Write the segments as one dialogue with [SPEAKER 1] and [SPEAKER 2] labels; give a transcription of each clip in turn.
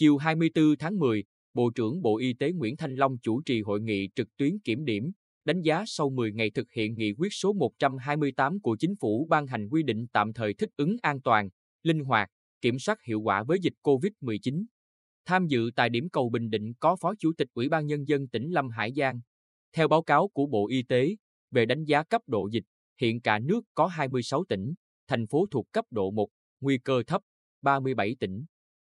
[SPEAKER 1] Chiều 24 tháng 10, Bộ trưởng Bộ Y tế Nguyễn Thanh Long chủ trì hội nghị trực tuyến kiểm điểm, đánh giá sau 10 ngày thực hiện nghị quyết số 128 của Chính phủ ban hành quy định tạm thời thích ứng an toàn, linh hoạt, kiểm soát hiệu quả với dịch COVID-19. Tham dự tại điểm cầu Bình Định có Phó Chủ tịch Ủy ban Nhân dân tỉnh Lâm Hải Giang. Theo báo cáo của Bộ Y tế, về đánh giá cấp độ dịch, hiện cả nước có 26 tỉnh, thành phố thuộc cấp độ 1, nguy cơ thấp, 37 tỉnh.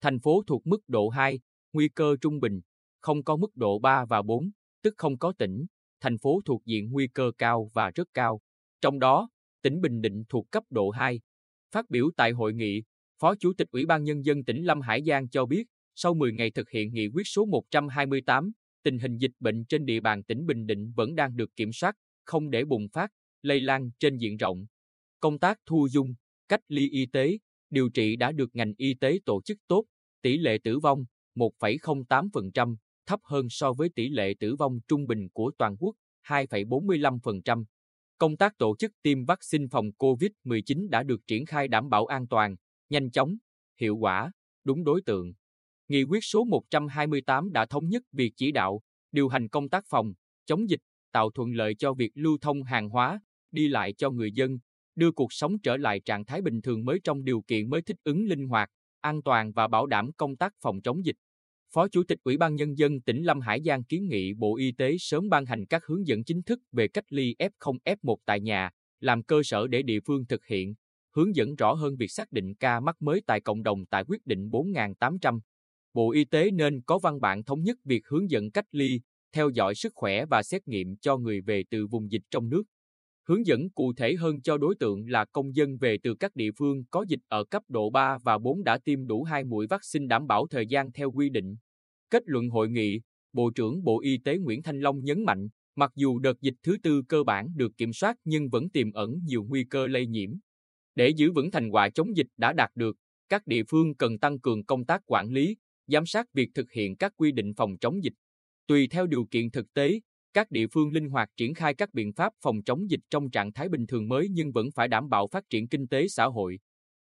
[SPEAKER 1] Thành phố thuộc mức độ 2, nguy cơ trung bình, không có mức độ 3 và 4, tức không có tỉnh, thành phố thuộc diện nguy cơ cao và rất cao. Trong đó, tỉnh Bình Định thuộc cấp độ 2. Phát biểu tại hội nghị, Phó Chủ tịch Ủy ban Nhân dân tỉnh Lâm Hải Giang cho biết, sau 10 ngày thực hiện nghị quyết số 128, tình hình dịch bệnh trên địa bàn tỉnh Bình Định vẫn đang được kiểm soát, không để bùng phát, lây lan trên diện rộng. Công tác thu dung, cách ly y tế, điều trị đã được ngành y tế tổ chức tốt, tỷ lệ tử vong 1,08%, thấp hơn so với tỷ lệ tử vong trung bình của toàn quốc 2,45%. Công tác tổ chức tiêm vaccine phòng COVID-19 đã được triển khai đảm bảo an toàn, nhanh chóng, hiệu quả, đúng đối tượng. Nghị quyết số 128 đã thống nhất việc chỉ đạo, điều hành công tác phòng, chống dịch, tạo thuận lợi cho việc lưu thông hàng hóa, đi lại cho người dân, đưa cuộc sống trở lại trạng thái bình thường mới trong điều kiện mới thích ứng linh hoạt, an toàn và bảo đảm công tác phòng chống dịch. Phó Chủ tịch Ủy ban Nhân dân tỉnh Lâm Hải Giang kiến nghị Bộ Y tế sớm ban hành các hướng dẫn chính thức về cách ly F0 F1 tại nhà, làm cơ sở để địa phương thực hiện, hướng dẫn rõ hơn việc xác định ca mắc mới tại cộng đồng tại quyết định 4.800. Bộ Y tế nên có văn bản thống nhất việc hướng dẫn cách ly, theo dõi sức khỏe và xét nghiệm cho người về từ vùng dịch trong nước. Hướng dẫn cụ thể hơn cho đối tượng là công dân về từ các địa phương có dịch ở cấp độ 3 và 4 đã tiêm đủ 2 mũi vaccine đảm bảo thời gian theo quy định. Kết luận hội nghị, Bộ trưởng Bộ Y tế Nguyễn Thanh Long nhấn mạnh, mặc dù đợt dịch thứ tư cơ bản được kiểm soát nhưng vẫn tiềm ẩn nhiều nguy cơ lây nhiễm. Để giữ vững thành quả chống dịch đã đạt được, các địa phương cần tăng cường công tác quản lý, giám sát việc thực hiện các quy định phòng chống dịch. Tùy theo điều kiện thực tế, các địa phương linh hoạt triển khai các biện pháp phòng chống dịch trong trạng thái bình thường mới nhưng vẫn phải đảm bảo phát triển kinh tế xã hội,